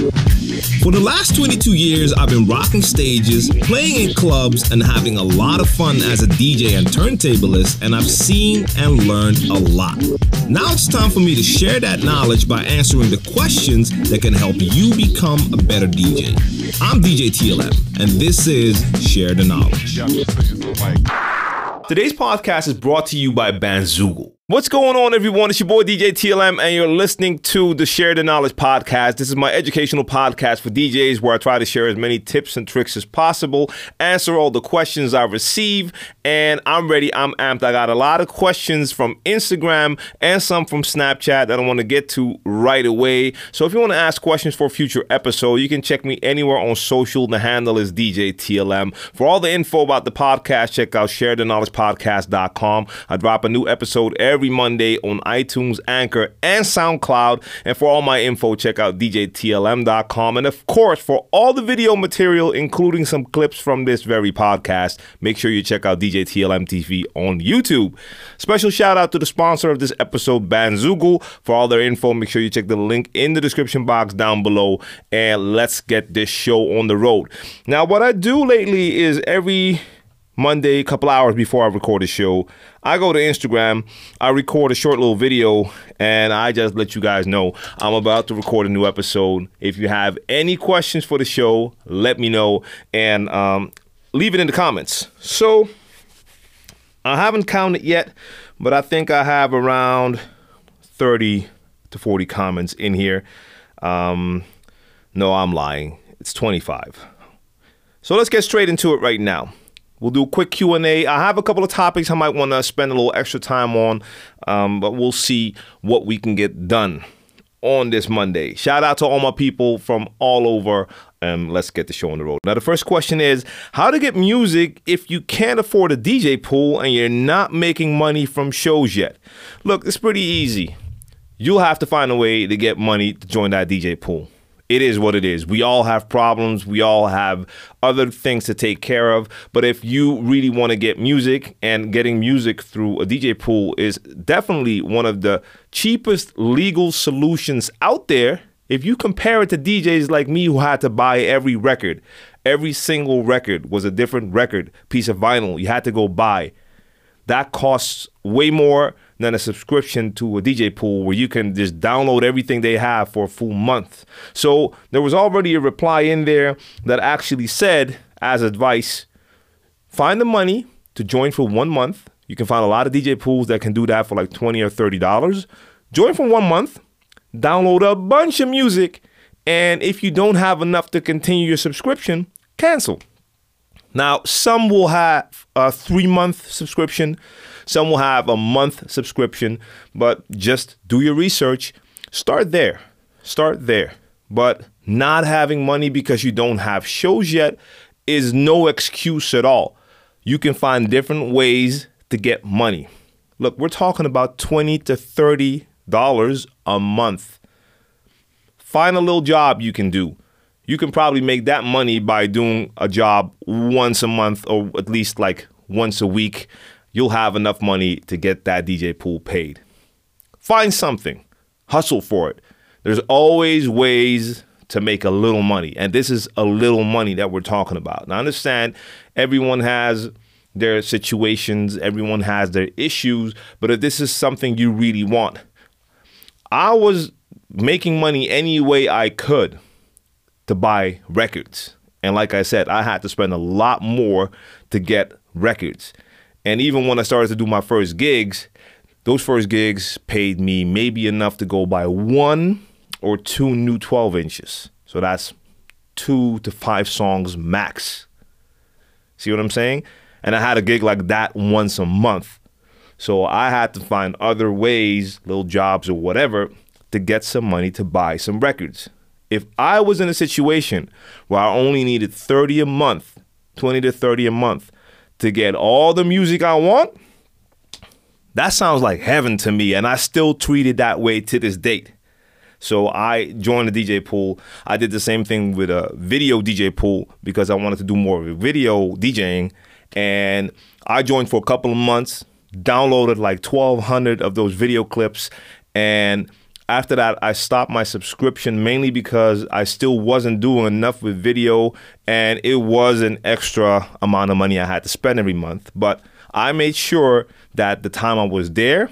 For the last 22 years, I've been rocking stages, playing in clubs, and having a lot of fun as a DJ and turntablist, and I've seen and learned a lot. Now it's time for me to share that knowledge by answering the questions that can help you become a better DJ. I'm DJ TLM, and this is Share the Knowledge. Today's podcast is brought to you by Bandzoogle. What's going on, everyone? It's your boy DJ TLM, and you're listening to the Share the Knowledge podcast. This is my educational podcast for DJs where I try to share as many tips and tricks as possible, answer all the questions I receive, and I'm ready. I'm amped. I got a lot of questions from Instagram and some from Snapchat that I want to get to right away. So if you want to ask questions for future episode, you can check me anywhere on social. The handle is DJ TLM. For all the info about the podcast, check out sharethe.knowledgepodcast.com. I drop a new episode every every Monday on iTunes, Anchor, and SoundCloud. And for all my info, check out djtlm.com. And of course, for all the video material, including some clips from this very podcast, make sure you check out DJTLM TV on YouTube. Special shout out to the sponsor of this episode, Bandzoogle. For all their info, make sure you check the link in the description box down below. And let's get this show on the road. Now, what I do lately is every Monday, a couple hours before I record the show, I go to Instagram, I record a short little video, and I just let you guys know I'm about to record a new episode. If you have any questions for the show, let me know and um, leave it in the comments. So, I haven't counted yet, but I think I have around 30 to 40 comments in here. Um, no, I'm lying. It's 25. So let's get straight into it right now. We'll do a quick Q&A. I have a couple of topics I might want to spend a little extra time on, um, but we'll see what we can get done on this Monday. Shout out to all my people from all over. and let's get the show on the road. Now, the first question is how to get music if you can't afford a DJ pool and you're not making money from shows yet. Look, it's pretty easy. You'll have to find a way to get money to join that DJ pool it is what it is. We all have problems. We all have other things to take care of. But if you really want to get music and getting music through a DJ pool is definitely one of the cheapest legal solutions out there. If you compare it to DJs like me who had to buy every record, every single record was a different record, piece of vinyl you had to go buy. That costs way more than a subscription to a DJ pool where you can just download everything they have for a full month. So there was already a reply in there that actually said, as advice, find the money to join for one month. You can find a lot of DJ pools that can do that for like 20 or $30. Join for one month, download a bunch of music, and if you don't have enough to continue your subscription, cancel. Now, some will have a three month subscription, some will have a month subscription, but just do your research. Start there. Start there. But not having money because you don't have shows yet is no excuse at all. You can find different ways to get money. Look, we're talking about 20 to 30 dollars a month. Find a little job you can do. You can probably make that money by doing a job once a month or at least like once a week you'll have enough money to get that DJ pool paid. Find something, hustle for it. There's always ways to make a little money, and this is a little money that we're talking about. Now, understand everyone has their situations, everyone has their issues, but if this is something you really want, I was making money any way I could to buy records. And like I said, I had to spend a lot more to get records. And even when I started to do my first gigs, those first gigs paid me maybe enough to go buy one or two new 12 inches. So that's two to five songs max. See what I'm saying? And I had a gig like that once a month. So I had to find other ways, little jobs or whatever, to get some money to buy some records. If I was in a situation where I only needed 30 a month, 20 to 30 a month, to get all the music I want, that sounds like heaven to me. And I still treat it that way to this date. So I joined the DJ pool. I did the same thing with a video DJ pool because I wanted to do more video DJing. And I joined for a couple of months, downloaded like 1,200 of those video clips, and after that, I stopped my subscription mainly because I still wasn't doing enough with video and it was an extra amount of money I had to spend every month. But I made sure that the time I was there,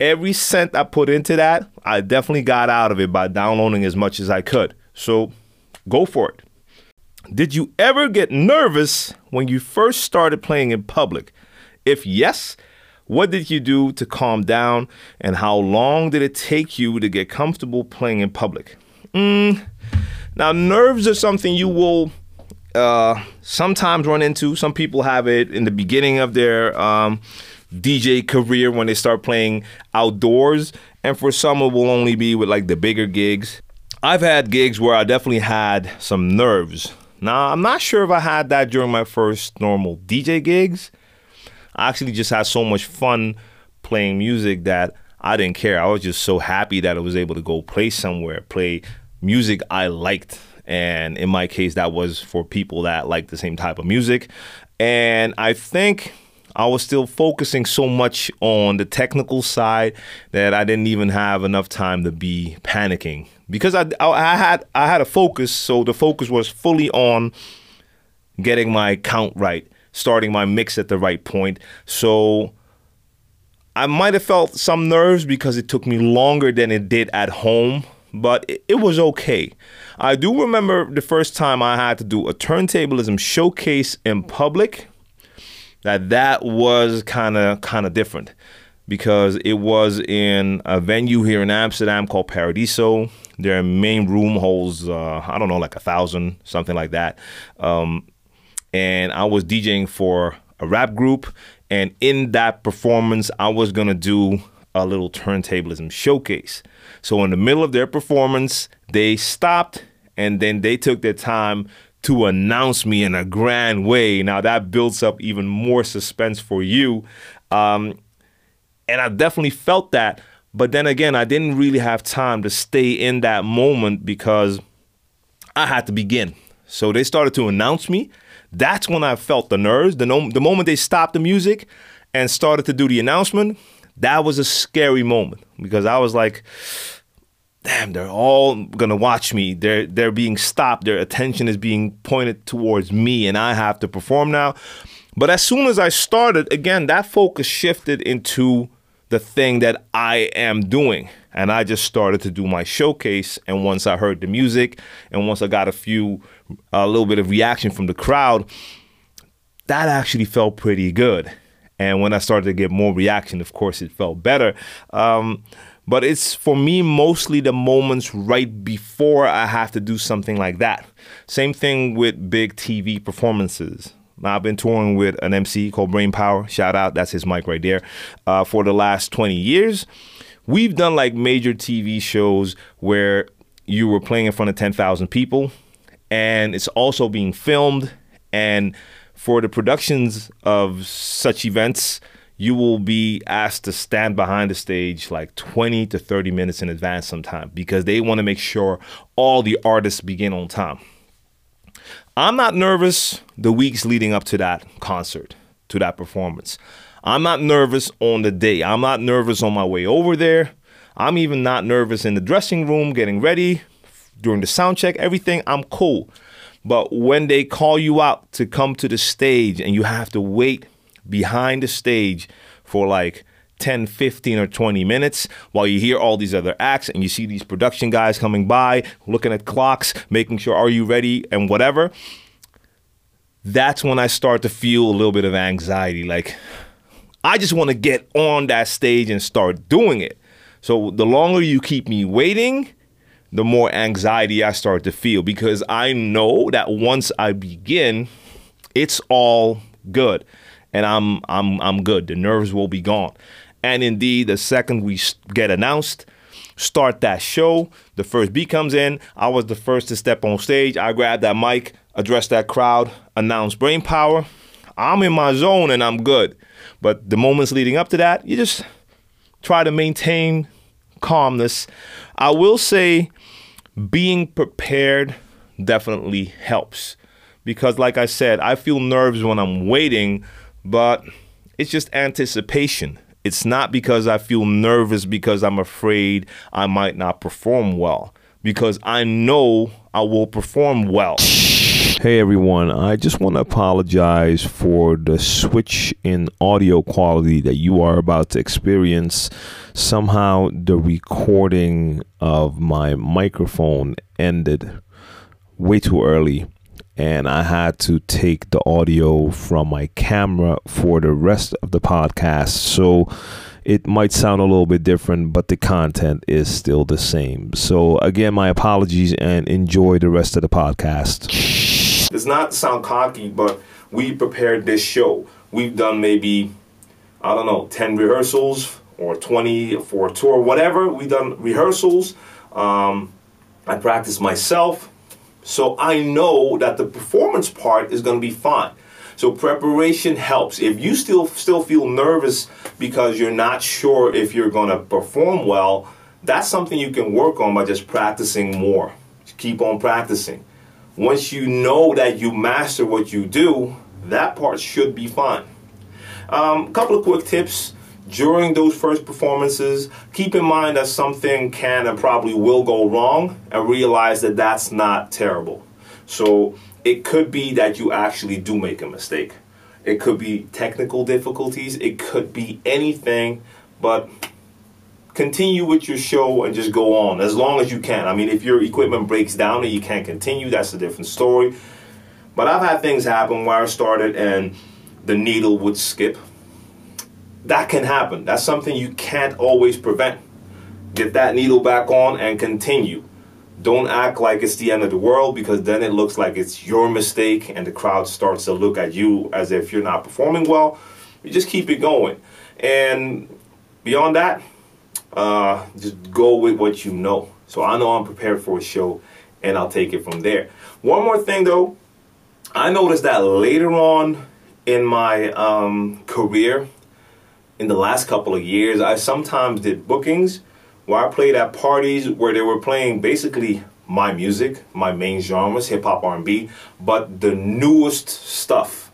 every cent I put into that, I definitely got out of it by downloading as much as I could. So go for it. Did you ever get nervous when you first started playing in public? If yes, what did you do to calm down and how long did it take you to get comfortable playing in public? Mm, now, nerves are something you will uh, sometimes run into. Some people have it in the beginning of their um, DJ career when they start playing outdoors, and for some, it will only be with like the bigger gigs. I've had gigs where I definitely had some nerves. Now, I'm not sure if I had that during my first normal DJ gigs. I actually just had so much fun playing music that I didn't care. I was just so happy that I was able to go play somewhere, play music I liked. And in my case, that was for people that like the same type of music. And I think I was still focusing so much on the technical side that I didn't even have enough time to be panicking because I, I had I had a focus, so the focus was fully on getting my count right, starting my mix at the right point. So I might have felt some nerves because it took me longer than it did at home, but it, it was okay. I do remember the first time I had to do a turntablism showcase in public. That that was kind of kind of different because it was in a venue here in Amsterdam called Paradiso. Their main room holds, uh, I don't know, like a thousand, something like that. Um, and I was DJing for a rap group. And in that performance, I was to do a little turntablism showcase. So in the middle of their performance, they stopped and then they took their time to announce me in a grand way. Now that builds up even more suspense for you. Um, and I definitely felt that. But then again, I didn't really have time to stay in that moment because I had to begin. So they started to announce me. That's when I felt the nerves. The, no- the moment they stopped the music and started to do the announcement, that was a scary moment because I was like, damn, they're all gonna watch me. They're they're being stopped. Their attention is being pointed towards me, and I have to perform now. But as soon as I started, again, that focus shifted into the thing that I am doing. And I just started to do my showcase. And once I heard the music and once I got a few, a little bit of reaction from the crowd, that actually felt pretty good. And when I started to get more reaction, of course, it felt better. Um, but it's for me mostly the moments right before I have to do something like that. Same thing with big TV performances. Now, I've been touring with an MC called Brainpower. Shout out, that's his mic right there. Uh, for the last 20 years, we've done like major TV shows where you were playing in front of 10,000 people, and it's also being filmed. And for the productions of such events, you will be asked to stand behind the stage like 20 to 30 minutes in advance sometime because they want to make sure all the artists begin on time. I'm not nervous the weeks leading up to that concert, to that performance. I'm not nervous on the day. I'm not nervous on my way over there. I'm even not nervous in the dressing room getting ready during the sound check, everything. I'm cool. But when they call you out to come to the stage and you have to wait behind the stage for like 10, 15, or 20 minutes while you hear all these other acts and you see these production guys coming by, looking at clocks, making sure, are you ready, and whatever. That's when I start to feel a little bit of anxiety. Like, I just want to get on that stage and start doing it. So, the longer you keep me waiting, the more anxiety I start to feel because I know that once I begin, it's all good and I'm I'm I'm good. The nerves will be gone. And indeed, the second we get announced, start that show, the first beat comes in. I was the first to step on stage. I grab that mic, address that crowd, announce Brainpower. I'm in my zone and I'm good. But the moments leading up to that, you just try to maintain calmness. I will say being prepared definitely helps because like I said, I feel nerves when I'm waiting, but it's just anticipation It's not because I feel nervous because I'm afraid I might not perform well, because I know I will perform well. Hey everyone, I just want to apologize for the switch in audio quality that you are about to experience. Somehow the recording of my microphone ended way too early and I had to take the audio from my camera for the rest of the podcast. So it might sound a little bit different, but the content is still the same. So, again, my apologies and enjoy the rest of the podcast. Does not sound cocky, but we prepared this show. We've done maybe, I don't know, 10 rehearsals or 20 for a tour, whatever. We've done rehearsals. Um, I practice myself. So I know that the performance part is going to be fine. So preparation helps. If you still still feel nervous because you're not sure if you're going to perform well, that's something you can work on by just practicing more. Just keep on practicing. Once you know that you master what you do, that part should be fine. A um, couple of quick tips during those first performances, keep in mind that something can and probably will go wrong and realize that that's not terrible. So it could be that you actually do make a mistake. It could be technical difficulties, it could be anything, but continue with your show and just go on as long as you can. I mean, if your equipment breaks down and you can't continue, that's a different story. But I've had things happen where I started and the needle would skip that can happen. That's something you can't always prevent. Get that needle back on and continue. Don't act like it's the end of the world because then it looks like it's your mistake and the crowd starts to look at you as if you're not performing well. You just keep it going. And beyond that, uh, just go with what you know. So I know I'm prepared for a show and I'll take it from there. One more thing though, I noticed that later on in my um, career, in the last couple of years, I sometimes did bookings where I played at parties where they were playing basically my music, my main genres, hip hop, R&B, but the newest stuff.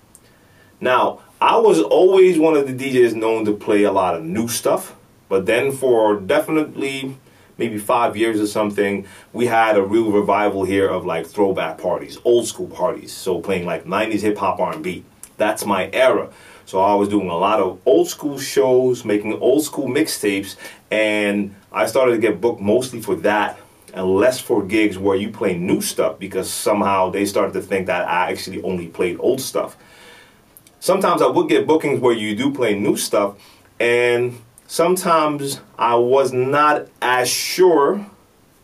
Now, I was always one of the DJs known to play a lot of new stuff, but then for definitely maybe five years or something, we had a real revival here of like throwback parties, old school parties. So playing like 90s hip hop R&B. That's my era. So I was doing a lot of old school shows, making old school mixtapes, and I started to get booked mostly for that and less for gigs where you play new stuff because somehow they started to think that I actually only played old stuff. Sometimes I would get bookings where you do play new stuff, and sometimes I was not as sure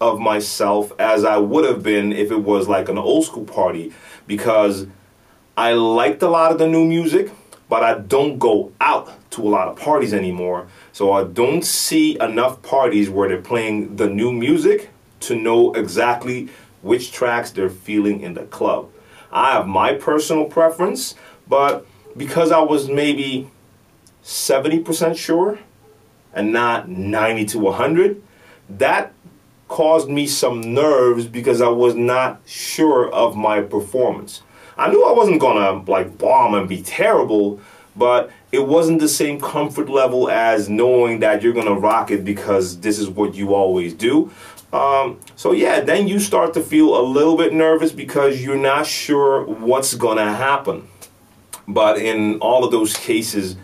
of myself as I would have been if it was like an old school party because I liked a lot of the new music but I don't go out to a lot of parties anymore. So I don't see enough parties where they're playing the new music to know exactly which tracks they're feeling in the club. I have my personal preference, but because I was maybe 70% sure and not 90 to 100, that caused me some nerves because I was not sure of my performance. I knew I wasn't gonna like bomb and be terrible, but it wasn't the same comfort level as knowing that you're gonna rock it because this is what you always do. Um, so yeah, then you start to feel a little bit nervous because you're not sure what's gonna happen. But in all of those cases,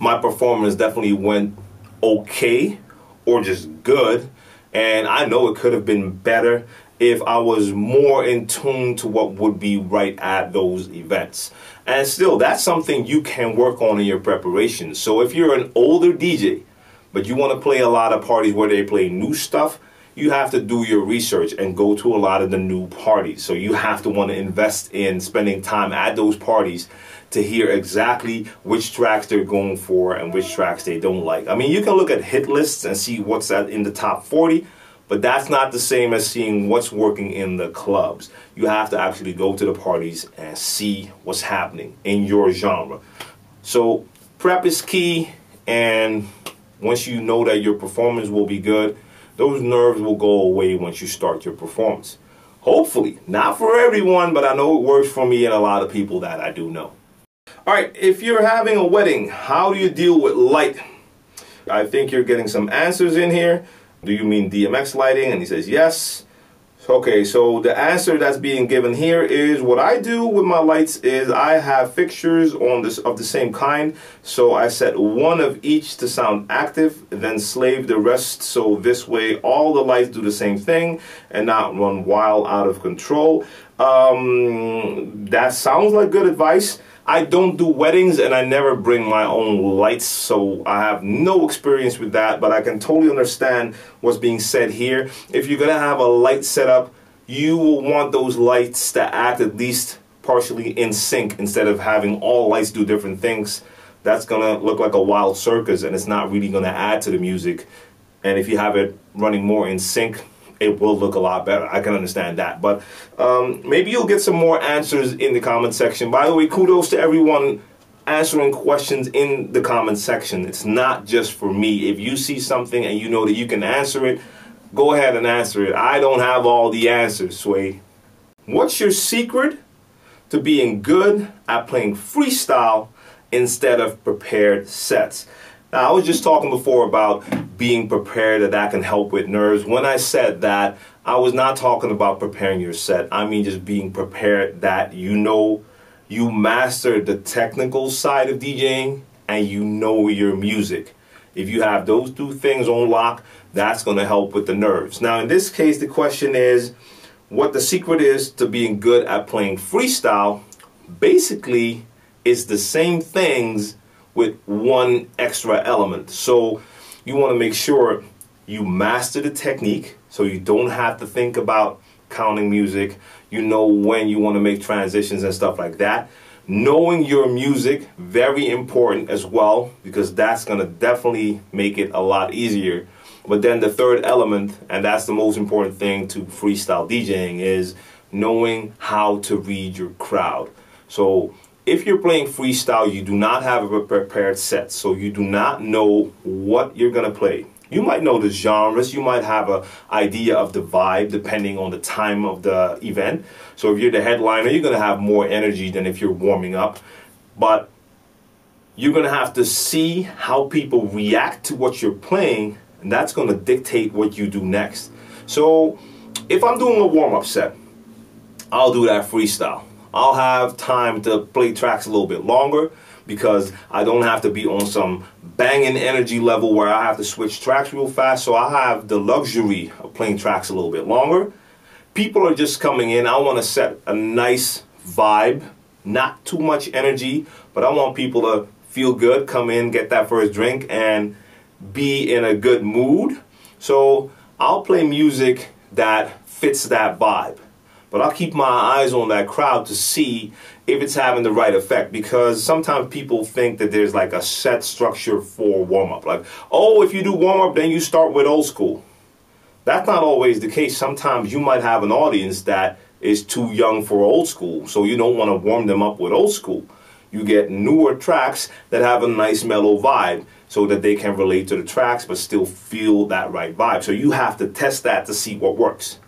my performance definitely went okay or just good. And I know it could have been better if I was more in tune to what would be right at those events. And still, that's something you can work on in your preparation. So if you're an older DJ, but you want to play a lot of parties where they play new stuff, you have to do your research and go to a lot of the new parties. So you have to want to invest in spending time at those parties to hear exactly which tracks they're going for and which tracks they don't like. I mean, you can look at hit lists and see what's at in the top 40, but that's not the same as seeing what's working in the clubs. You have to actually go to the parties and see what's happening in your genre. So prep is key and once you know that your performance will be good, those nerves will go away once you start your performance. Hopefully, not for everyone, but I know it works for me and a lot of people that I do know. All right, if you're having a wedding, how do you deal with light? I think you're getting some answers in here. Do you mean DMX lighting? And he says yes. Okay, so the answer that's being given here is what I do with my lights is I have fixtures on this of the same kind. So I set one of each to sound active, then slave the rest. So this way all the lights do the same thing and not run wild out of control. Um, that sounds like good advice. I don't do weddings and I never bring my own lights, so I have no experience with that, but I can totally understand what's being said here. If you're gonna have a light setup, you will want those lights to act at least partially in sync instead of having all lights do different things. That's gonna look like a wild circus and it's not really gonna add to the music. And if you have it running more in sync, it will look a lot better. I can understand that. But um, maybe you'll get some more answers in the comment section. By the way, kudos to everyone answering questions in the comment section. It's not just for me. If you see something and you know that you can answer it, go ahead and answer it. I don't have all the answers, Sway. What's your secret to being good at playing freestyle instead of prepared sets? Now, I was just talking before about being prepared that that can help with nerves. When I said that, I was not talking about preparing your set. I mean just being prepared that you know you master the technical side of DJing and you know your music. If you have those two things on lock, that's going to help with the nerves. Now, in this case, the question is what the secret is to being good at playing freestyle. Basically, it's the same things with one extra element. So you want to make sure you master the technique so you don't have to think about counting music. You know when you want to make transitions and stuff like that. Knowing your music, very important as well, because that's going to definitely make it a lot easier. But then the third element, and that's the most important thing to freestyle DJing, is knowing how to read your crowd. So if you're playing freestyle, you do not have a prepared set, so you do not know what you're to play. You might know the genres, you might have an idea of the vibe depending on the time of the event. So if you're the headliner, you're to have more energy than if you're warming up. But you're to have to see how people react to what you're playing, and that's to dictate what you do next. So if I'm doing a warm up set, I'll do that freestyle. I'll have time to play tracks a little bit longer because I don't have to be on some banging energy level where I have to switch tracks real fast. So I have the luxury of playing tracks a little bit longer. People are just coming in. I want to set a nice vibe, not too much energy, but I want people to feel good, come in, get that first drink, and be in a good mood. So I'll play music that fits that vibe. But I'll keep my eyes on that crowd to see if it's having the right effect because sometimes people think that there's like a set structure for warm up. Like, oh, if you do warm up, then you start with old school. That's not always the case. Sometimes you might have an audience that is too young for old school, so you don't want to warm them up with old school. You get newer tracks that have a nice mellow vibe so that they can relate to the tracks but still feel that right vibe. So you have to test that to see what works.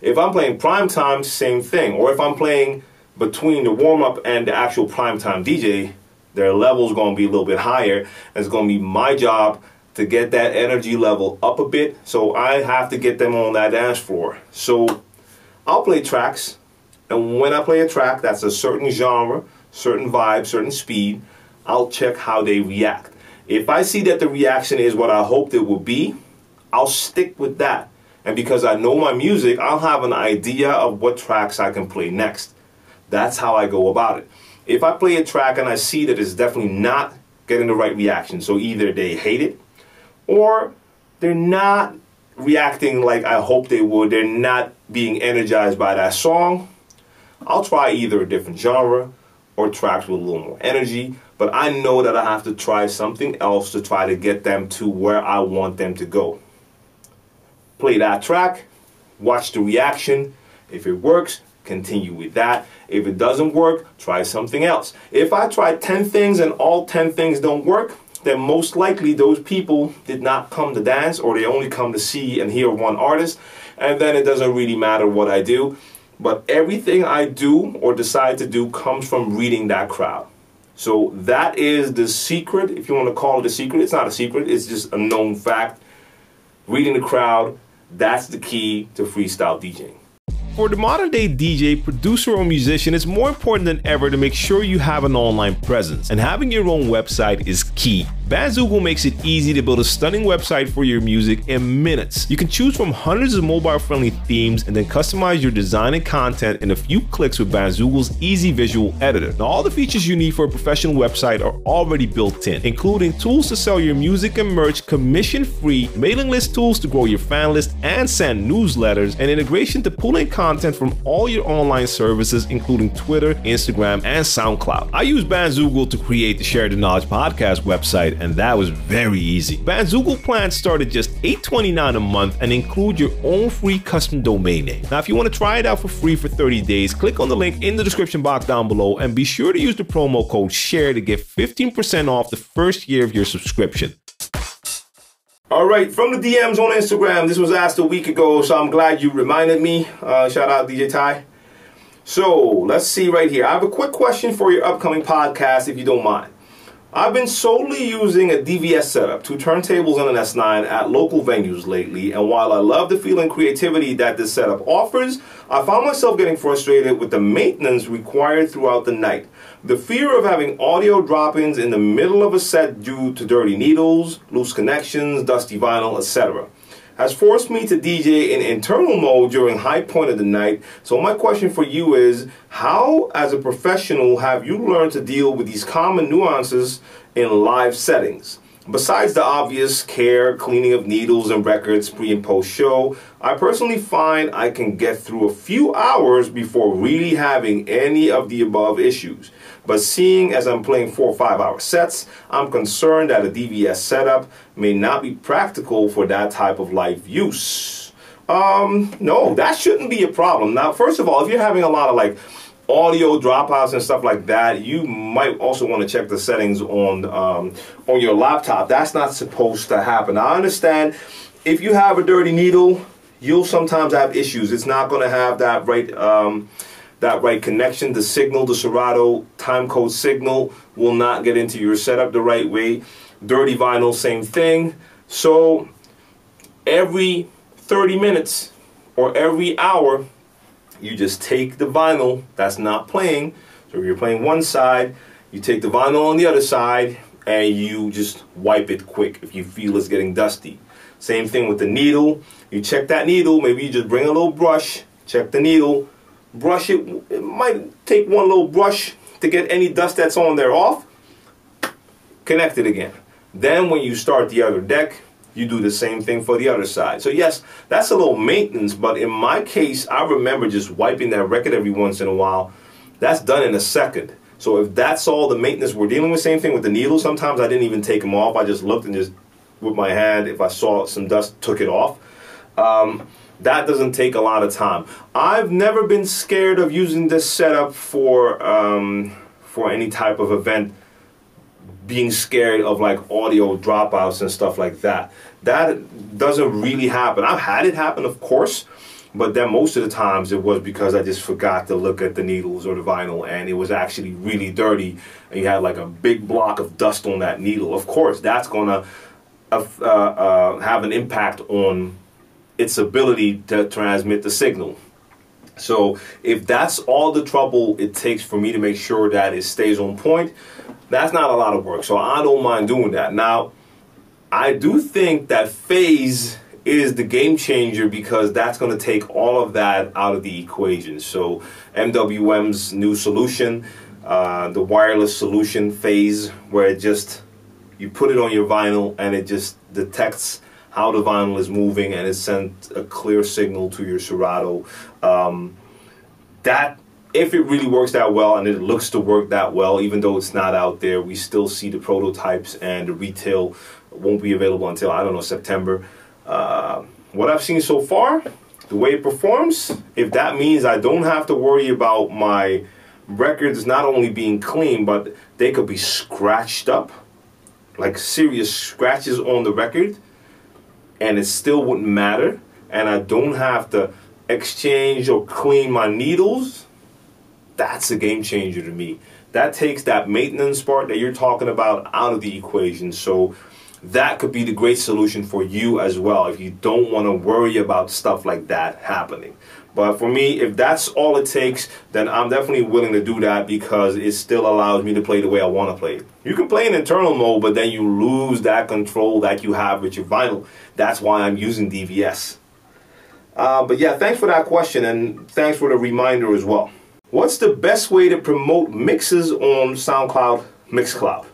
If I'm playing prime time, same thing. Or if I'm playing between the warm up and the actual prime time DJ, their level's going to be a little bit higher. And it's going to be my job to get that energy level up a bit. So I have to get them on that dance floor. So I'll play tracks. And when I play a track that's a certain genre, certain vibe, certain speed, I'll check how they react. If I see that the reaction is what I hoped it would be, I'll stick with that. And because I know my music, I'll have an idea of what tracks I can play next. That's how I go about it. If I play a track and I see that it's definitely not getting the right reaction, so either they hate it or they're not reacting like I hope they would, they're not being energized by that song, I'll try either a different genre or tracks with a little more energy. But I know that I have to try something else to try to get them to where I want them to go play that track, watch the reaction. If it works, continue with that. If it doesn't work, try something else. If I try 10 things and all 10 things don't work, then most likely those people did not come to dance or they only come to see and hear one artist. And then it doesn't really matter what I do. But everything I do or decide to do comes from reading that crowd. So that is the secret, if you want to call it a secret. It's not a secret, it's just a known fact. Reading the crowd, that's the key to freestyle DJing. For the modern day DJ, producer, or musician, it's more important than ever to make sure you have an online presence, and having your own website is key. Bandzoogle makes it easy to build a stunning website for your music in minutes. You can choose from hundreds of mobile friendly themes and then customize your design and content in a few clicks with Bandzoogle's easy visual editor. Now, all the features you need for a professional website are already built in, including tools to sell your music and merch commission free, mailing list tools to grow your fan list and send newsletters, and integration to pull in content from all your online services, including Twitter, Instagram, and SoundCloud. I use Bandzoogle to create the Share the Knowledge podcast website and that was very easy. Bandzoogle plans start at just $8.29 a month and include your own free custom domain name. Now, if you want to try it out for free for 30 days, click on the link in the description box down below and be sure to use the promo code SHARE to get 15% off the first year of your subscription. All right, from the DMs on Instagram, this was asked a week ago, so I'm glad you reminded me. Uh, shout out DJ Ty. So let's see right here. I have a quick question for your upcoming podcast, if you don't mind. I've been solely using a DVS setup, two turntables and an S9 at local venues lately, and while I love the feel and creativity that this setup offers, I found myself getting frustrated with the maintenance required throughout the night. The fear of having audio drop-ins in the middle of a set due to dirty needles, loose connections, dusty vinyl, etc has forced me to DJ in internal mode during high point of the night. So my question for you is, how as a professional have you learned to deal with these common nuances in live settings? Besides the obvious care, cleaning of needles and records pre and post show, I personally find I can get through a few hours before really having any of the above issues. But seeing as I'm playing four or five hour sets, I'm concerned that a DVS setup may not be practical for that type of live use. Um, no, that shouldn't be a problem. Now, first of all, if you're having a lot of like audio dropouts and stuff like that, you might also want to check the settings on um, on your laptop. That's not supposed to happen. I understand if you have a dirty needle, you'll sometimes have issues. It's not going to have that right um, that right connection. The signal, the Serato timecode signal, will not get into your setup the right way. Dirty vinyl, same thing. So every 30 minutes or every hour you just take the vinyl that's not playing. So if you're playing one side, you take the vinyl on the other side and you just wipe it quick if you feel it's getting dusty. Same thing with the needle. You check that needle, maybe you just bring a little brush, check the needle, brush it. It might take one little brush to get any dust that's on there off. Connect it again. Then when you start the other deck, you do the same thing for the other side. So yes, that's a little maintenance, but in my case, I remember just wiping that record every once in a while. That's done in a second. So if that's all the maintenance we're dealing with, same thing with the needle. Sometimes I didn't even take them off. I just looked and just with my hand, if I saw some dust, took it off. Um, that doesn't take a lot of time. I've never been scared of using this setup for um, for any type of event being scared of like audio dropouts and stuff like that. That doesn't really happen. I've had it happen, of course, but then most of the times it was because I just forgot to look at the needles or the vinyl and it was actually really dirty and you had like a big block of dust on that needle. Of course, that's going to uh, uh, have an impact on its ability to transmit the signal. So if that's all the trouble it takes for me to make sure that it stays on point, that's not a lot of work. So I don't mind doing that. Now, I do think that phase is the game changer because that's going to take all of that out of the equation. So MWM's new solution, uh, the wireless solution phase, where it just you put it on your vinyl and it just detects how the vinyl is moving and it sent a clear signal to your Serato. Um, that if it really works that well and it looks to work that well, even though it's not out there, we still see the prototypes and the retail won't be available until I don't know September. Uh, what I've seen so far, the way it performs, if that means I don't have to worry about my records not only being clean, but they could be scratched up, like serious scratches on the record, and it still wouldn't matter, and I don't have to exchange or clean my needles that's a game changer to me. that takes that maintenance part that you're talking about out of the equation. So that could be the great solution for you as well if you don't want to worry about stuff like that happening. But for me, if that's all it takes, then I'm definitely willing to do that because it still allows me to play the way I want to play. You can play in internal mode, but then you lose that control that you have with your vinyl. That's why I'm using DVS. Uh, but yeah, thanks for that question and thanks for the reminder as well. What's the best way to promote mixes on SoundCloud, Mixcloud?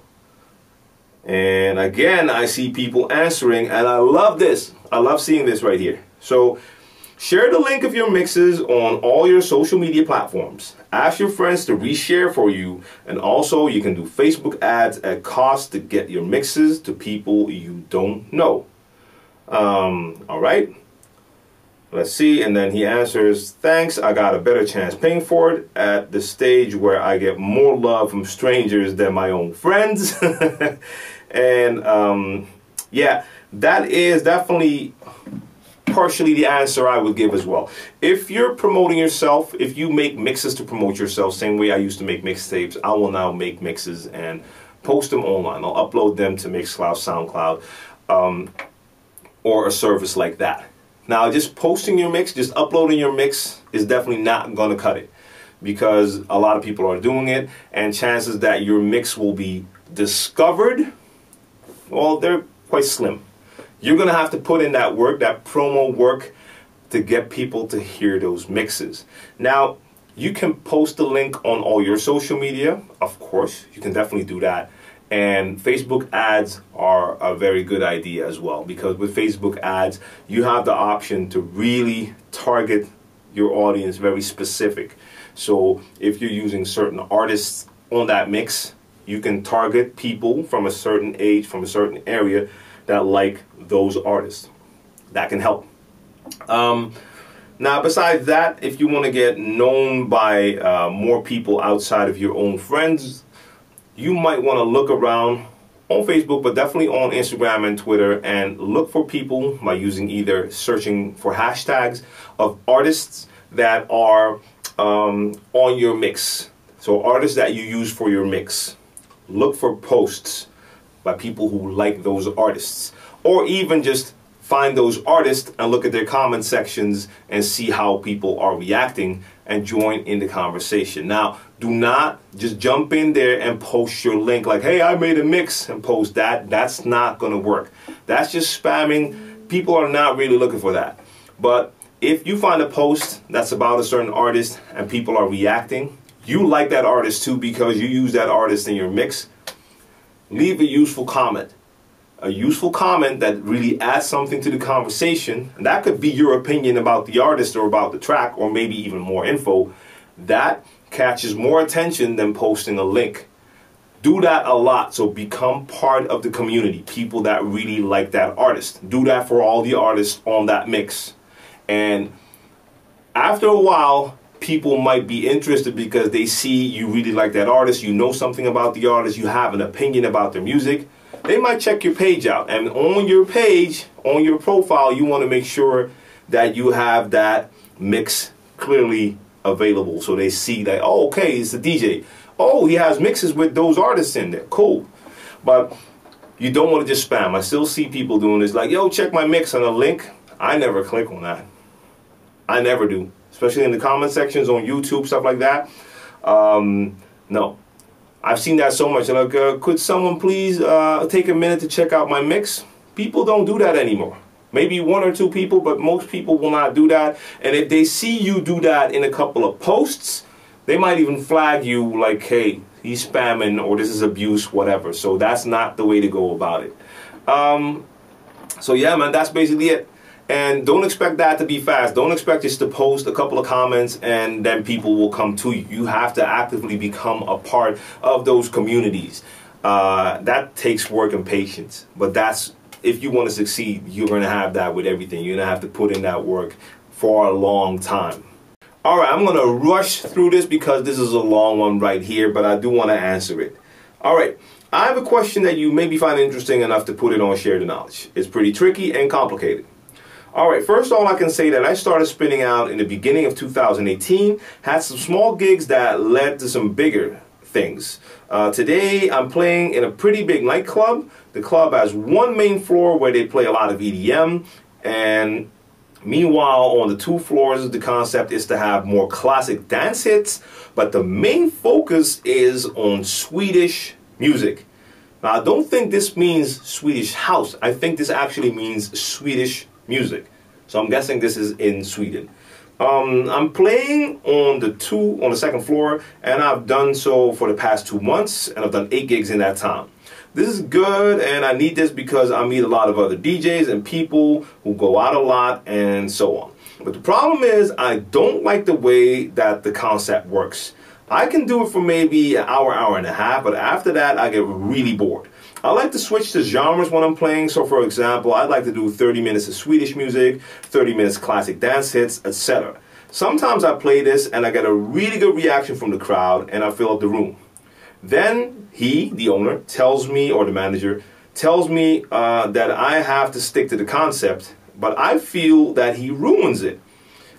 And again, I see people answering, and I love this. I love seeing this right here. So, share the link of your mixes on all your social media platforms. Ask your friends to reshare for you, and also you can do Facebook ads at cost to get your mixes to people you don't know. Um, all right. Let's see. And then he answers, Thanks, I got a better chance paying for it at the stage where I get more love from strangers than my own friends. and um, yeah, that is definitely partially the answer I would give as well. If you're promoting yourself, if you make mixes to promote yourself, same way I used to make mixtapes, I will now make mixes and post them online. I'll upload them to Mixcloud, SoundCloud, um, or a service like that. Now, just posting your mix, just uploading your mix is definitely not going to cut it because a lot of people are doing it, and chances that your mix will be discovered, well, they're quite slim. You're going to have to put in that work, that promo work, to get people to hear those mixes. Now, you can post the link on all your social media, of course, you can definitely do that. And Facebook ads are a very good idea as well because with Facebook ads, you have the option to really target your audience very specific. So if you're using certain artists on that mix, you can target people from a certain age, from a certain area that like those artists. That can help. Um, now, besides that, if you want to get known by uh, more people outside of your own friends, you might want to look around on Facebook, but definitely on Instagram and Twitter, and look for people by using either searching for hashtags of artists that are um, on your mix. So, artists that you use for your mix. Look for posts by people who like those artists, or even just find those artists and look at their comment sections and see how people are reacting and join in the conversation. Now, do not just jump in there and post your link like, hey, I made a mix and post that. That's not going to work. That's just spamming. People are not really looking for that. But if you find a post that's about a certain artist and people are reacting, you like that artist too because you use that artist in your mix, leave a useful comment a useful comment that really adds something to the conversation, and that could be your opinion about the artist or about the track, or maybe even more info, that catches more attention than posting a link. Do that a lot, so become part of the community, people that really like that artist. Do that for all the artists on that mix. And after a while, people might be interested because they see you really like that artist, you know something about the artist, you have an opinion about their music they might check your page out. And on your page, on your profile, you want to make sure that you have that mix clearly available so they see that, oh, okay, it's a DJ. Oh, he has mixes with those artists in there. Cool. But you don't want to just spam. I still see people doing this like, yo, check my mix on a link. I never click on that. I never do, especially in the comment sections on YouTube, stuff like that. Um, no, I've seen that so much. Like, uh, could someone please uh, take a minute to check out my mix? People don't do that anymore. Maybe one or two people, but most people will not do that. And if they see you do that in a couple of posts, they might even flag you like, hey, he's spamming or this is abuse, whatever. So that's not the way to go about it. Um, so yeah, man, that's basically it. And don't expect that to be fast. Don't expect just to post a couple of comments and then people will come to you. You have to actively become a part of those communities. Uh, that takes work and patience. But that's if you want to succeed, you're going to have that with everything. You're going to have to put in that work for a long time. All right, I'm going to rush through this because this is a long one right here, but I do want to answer it. All right, I have a question that you maybe find interesting enough to put it on Share the Knowledge. It's pretty tricky and complicated. All right, first all I can say that I started spinning out in the beginning of 2018, had some small gigs that led to some bigger things. Uh, today I'm playing in a pretty big nightclub. The club has one main floor where they play a lot of EDM, and meanwhile on the two floors the concept is to have more classic dance hits, but the main focus is on Swedish music. Now I don't think this means Swedish house. I think this actually means Swedish music. So I'm guessing this is in Sweden. Um, I'm playing on the two on the second floor, and I've done so for the past two months, and I've done eight gigs in that time. This is good, and I need this because I meet a lot of other DJs and people who go out a lot and so on. But the problem is, I don't like the way that the concept works. I can do it for maybe an hour, hour and a half, but after that, I get really bored. I like to switch to genres when I'm playing. So, for example, I'd like to do 30 minutes of Swedish music, 30 minutes classic dance hits, etc. Sometimes I play this and I get a really good reaction from the crowd and I fill up the room. Then he, the owner, tells me, or the manager, tells me uh, that I have to stick to the concept, but I feel that he ruins it.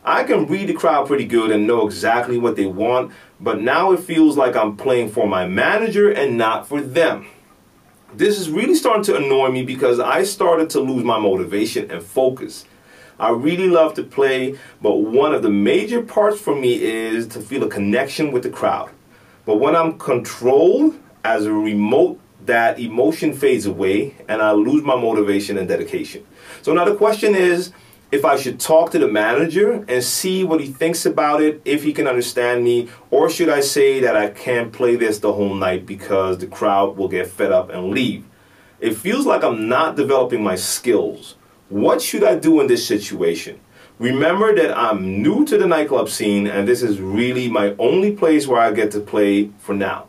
I can read the crowd pretty good and know exactly what they want, but now it feels like I'm playing for my manager and not for them this is really starting to annoy me because I started to lose my motivation and focus. I really love to play, but one of the major parts for me is to feel a connection with the crowd. But when I'm controlled as a remote, that emotion fades away and I lose my motivation and dedication. So now the question is, if I should talk to the manager and see what he thinks about it, if he can understand me, or should I say that I can't play this the whole night because the crowd will get fed up and leave? It feels like I'm not developing my skills. What should I do in this situation? Remember that I'm new to the nightclub scene and this is really my only place where I get to play for now.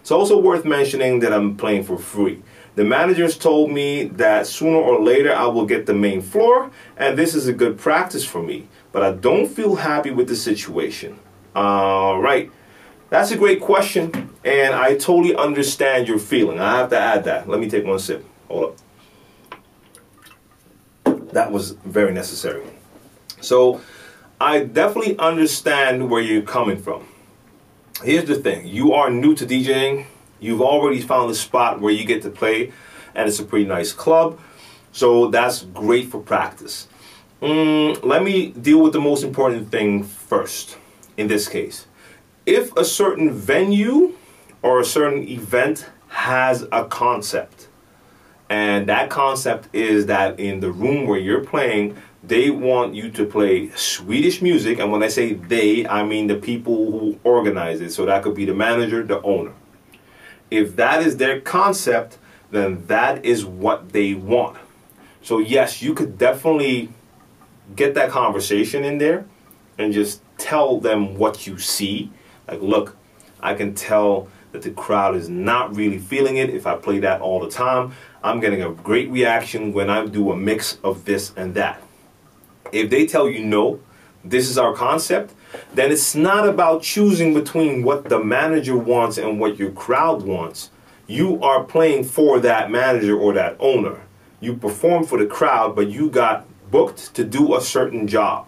It's also worth mentioning that I'm playing for free. The managers told me that sooner or later I will get the main floor, and this is a good practice for me. But I don't feel happy with the situation. All right. That's a great question, and I totally understand your feeling. I have to add that. Let me take one sip. Hold up. That was very necessary. So, I definitely understand where you're coming from. Here's the thing you are new to DJing, You've already found the spot where you get to play, and it's a pretty nice club. So that's great for practice. Mm, let me deal with the most important thing first in this case. If a certain venue or a certain event has a concept, and that concept is that in the room where you're playing, they want you to play Swedish music. And when I say they, I mean the people who organize it. So that could be the manager, the owner if that is their concept, then that is what they want. So, yes, you could definitely get that conversation in there and just tell them what you see. Like, look, I can tell that the crowd is not really feeling it if I play that all the time. I'm getting a great reaction when I do a mix of this and that. If they tell you no, this is our concept, then it's not about choosing between what the manager wants and what your crowd wants. You are playing for that manager or that owner. You perform for the crowd, but you got booked to do a certain job.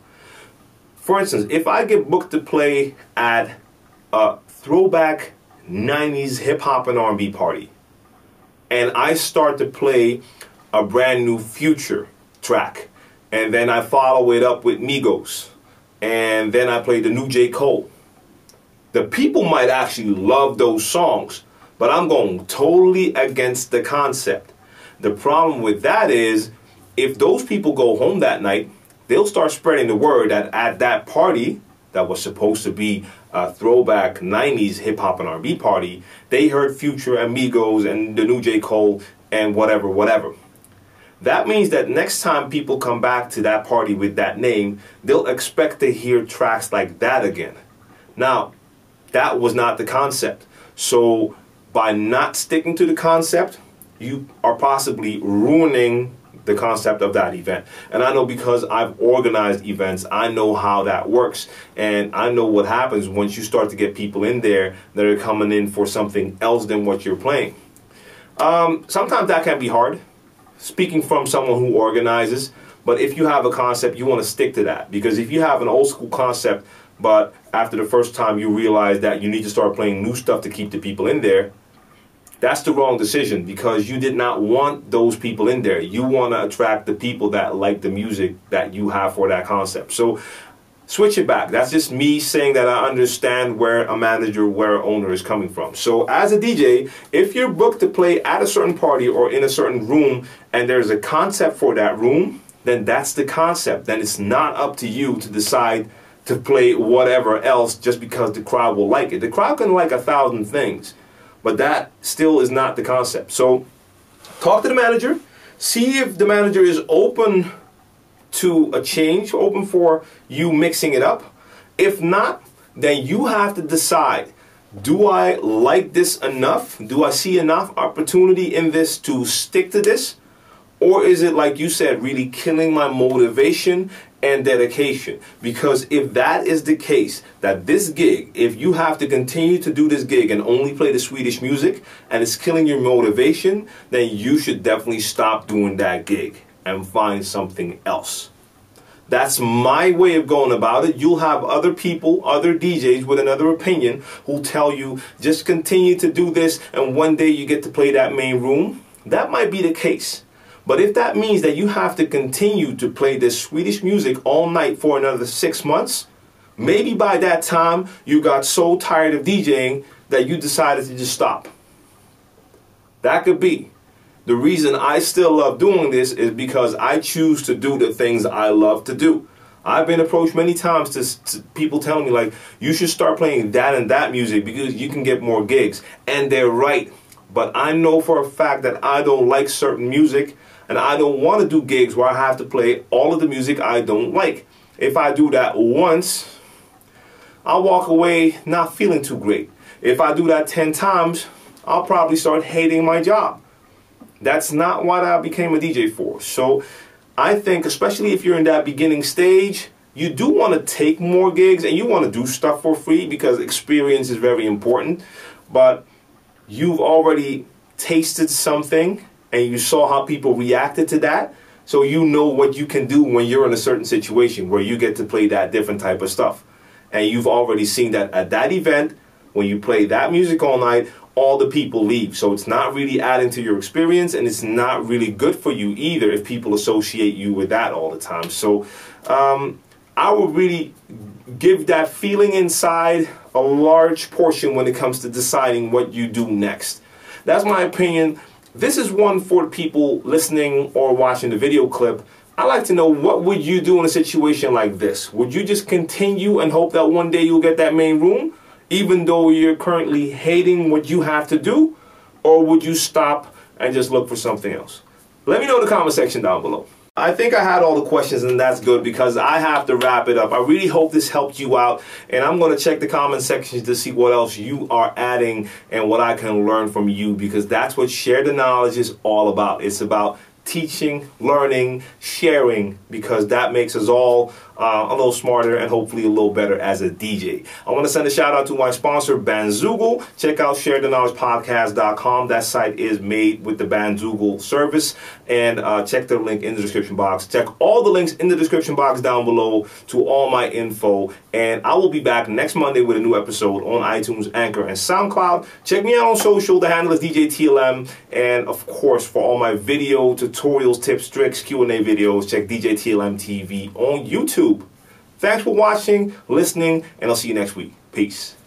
For instance, if I get booked to play at a throwback 90s hip hop and R&B party, and I start to play a brand new future track, and then I follow it up with Migos, and then I played the new J. Cole. The people might actually love those songs, but I'm going totally against the concept. The problem with that is if those people go home that night, they'll start spreading the word that at that party that was supposed to be a throwback 90s hip hop and R&B party, they heard Future Amigos and the new J. Cole and whatever, whatever. That means that next time people come back to that party with that name, they'll expect to hear tracks like that again. Now, that was not the concept. So, by not sticking to the concept, you are possibly ruining the concept of that event. And I know because I've organized events, I know how that works. And I know what happens once you start to get people in there that are coming in for something else than what you're playing. Um, sometimes that can be hard speaking from someone who organizes. But if you have a concept, you want to stick to that because if you have an old school concept, but after the first time you realize that you need to start playing new stuff to keep the people in there, that's the wrong decision because you did not want those people in there. You want to attract the people that like the music that you have for that concept. So switch it back. That's just me saying that I understand where a manager, where an owner is coming from. So as a DJ, if you're booked to play at a certain party or in a certain room and there's a concept for that room, then that's the concept. Then it's not up to you to decide to play whatever else just because the crowd will like it. The crowd can like a thousand things. But that still is not the concept. So talk to the manager, see if the manager is open to a change, open for you mixing it up. If not, then you have to decide do I like this enough? Do I see enough opportunity in this to stick to this? Or is it, like you said, really killing my motivation and dedication. Because if that is the case, that this gig, if you have to continue to do this gig and only play the Swedish music and it's killing your motivation, then you should definitely stop doing that gig and find something else. That's my way of going about it. You'll have other people, other DJs with another opinion who'll tell you just continue to do this and one day you get to play that main room. That might be the case. But if that means that you have to continue to play this Swedish music all night for another six months, maybe by that time you got so tired of DJing that you decided to just stop. That could be. The reason I still love doing this is because I choose to do the things I love to do. I've been approached many times to, to, people telling me like you should start playing that and that music because you can get more gigs and they're right but I know for a fact that I don't like certain music and I don't want to do gigs where I have to play all of the music I don't like. If I do that once, I'll walk away not feeling too great. If I do that 10 times, I'll probably start hating my job. That's not what I became a DJ for. So I think, especially if you're in that beginning stage, you do want to take more gigs and you want to do stuff for free because experience is very important. But you've already tasted something and you saw how people reacted to that. So you know what you can do when you're in a certain situation where you get to play that different type of stuff. And you've already seen that at that event, when you play that music all night, all the people leave. So it's not really adding to your experience and it's not really good for you either if people associate you with that all the time. So um, I would really give that feeling inside a large portion when it comes to deciding what you do next. That's my opinion this is one for people listening or watching the video clip. I'd like to know what would you do in a situation like this? Would you just continue and hope that one day you'll get that main room, even though you're currently hating what you have to do? Or would you stop and just look for something else? Let me know in the comment section down below. I think I had all the questions and that's good because I have to wrap it up. I really hope this helped you out and I'm going to check the comment section to see what else you are adding and what I can learn from you because that's what Share the Knowledge is all about. It's about teaching, learning, sharing, because that makes us all uh, a little smarter and hopefully a little better as a DJ. I want to send a shout out to my sponsor, Bandzoogle. Check out ShareTheKnowledgePodcast.com. That site is made with the Bandzoogle service. And uh, check the link in the description box. Check all the links in the description box down below to all my info. And I will be back next Monday with a new episode on iTunes, Anchor, and SoundCloud. Check me out on social. The handle is DJ TLM. And of course, for all my video tutorials, tips, tricks, Q&A videos, check DJ TLM TV on YouTube. Thanks for watching, listening, and I'll see you next week. Peace.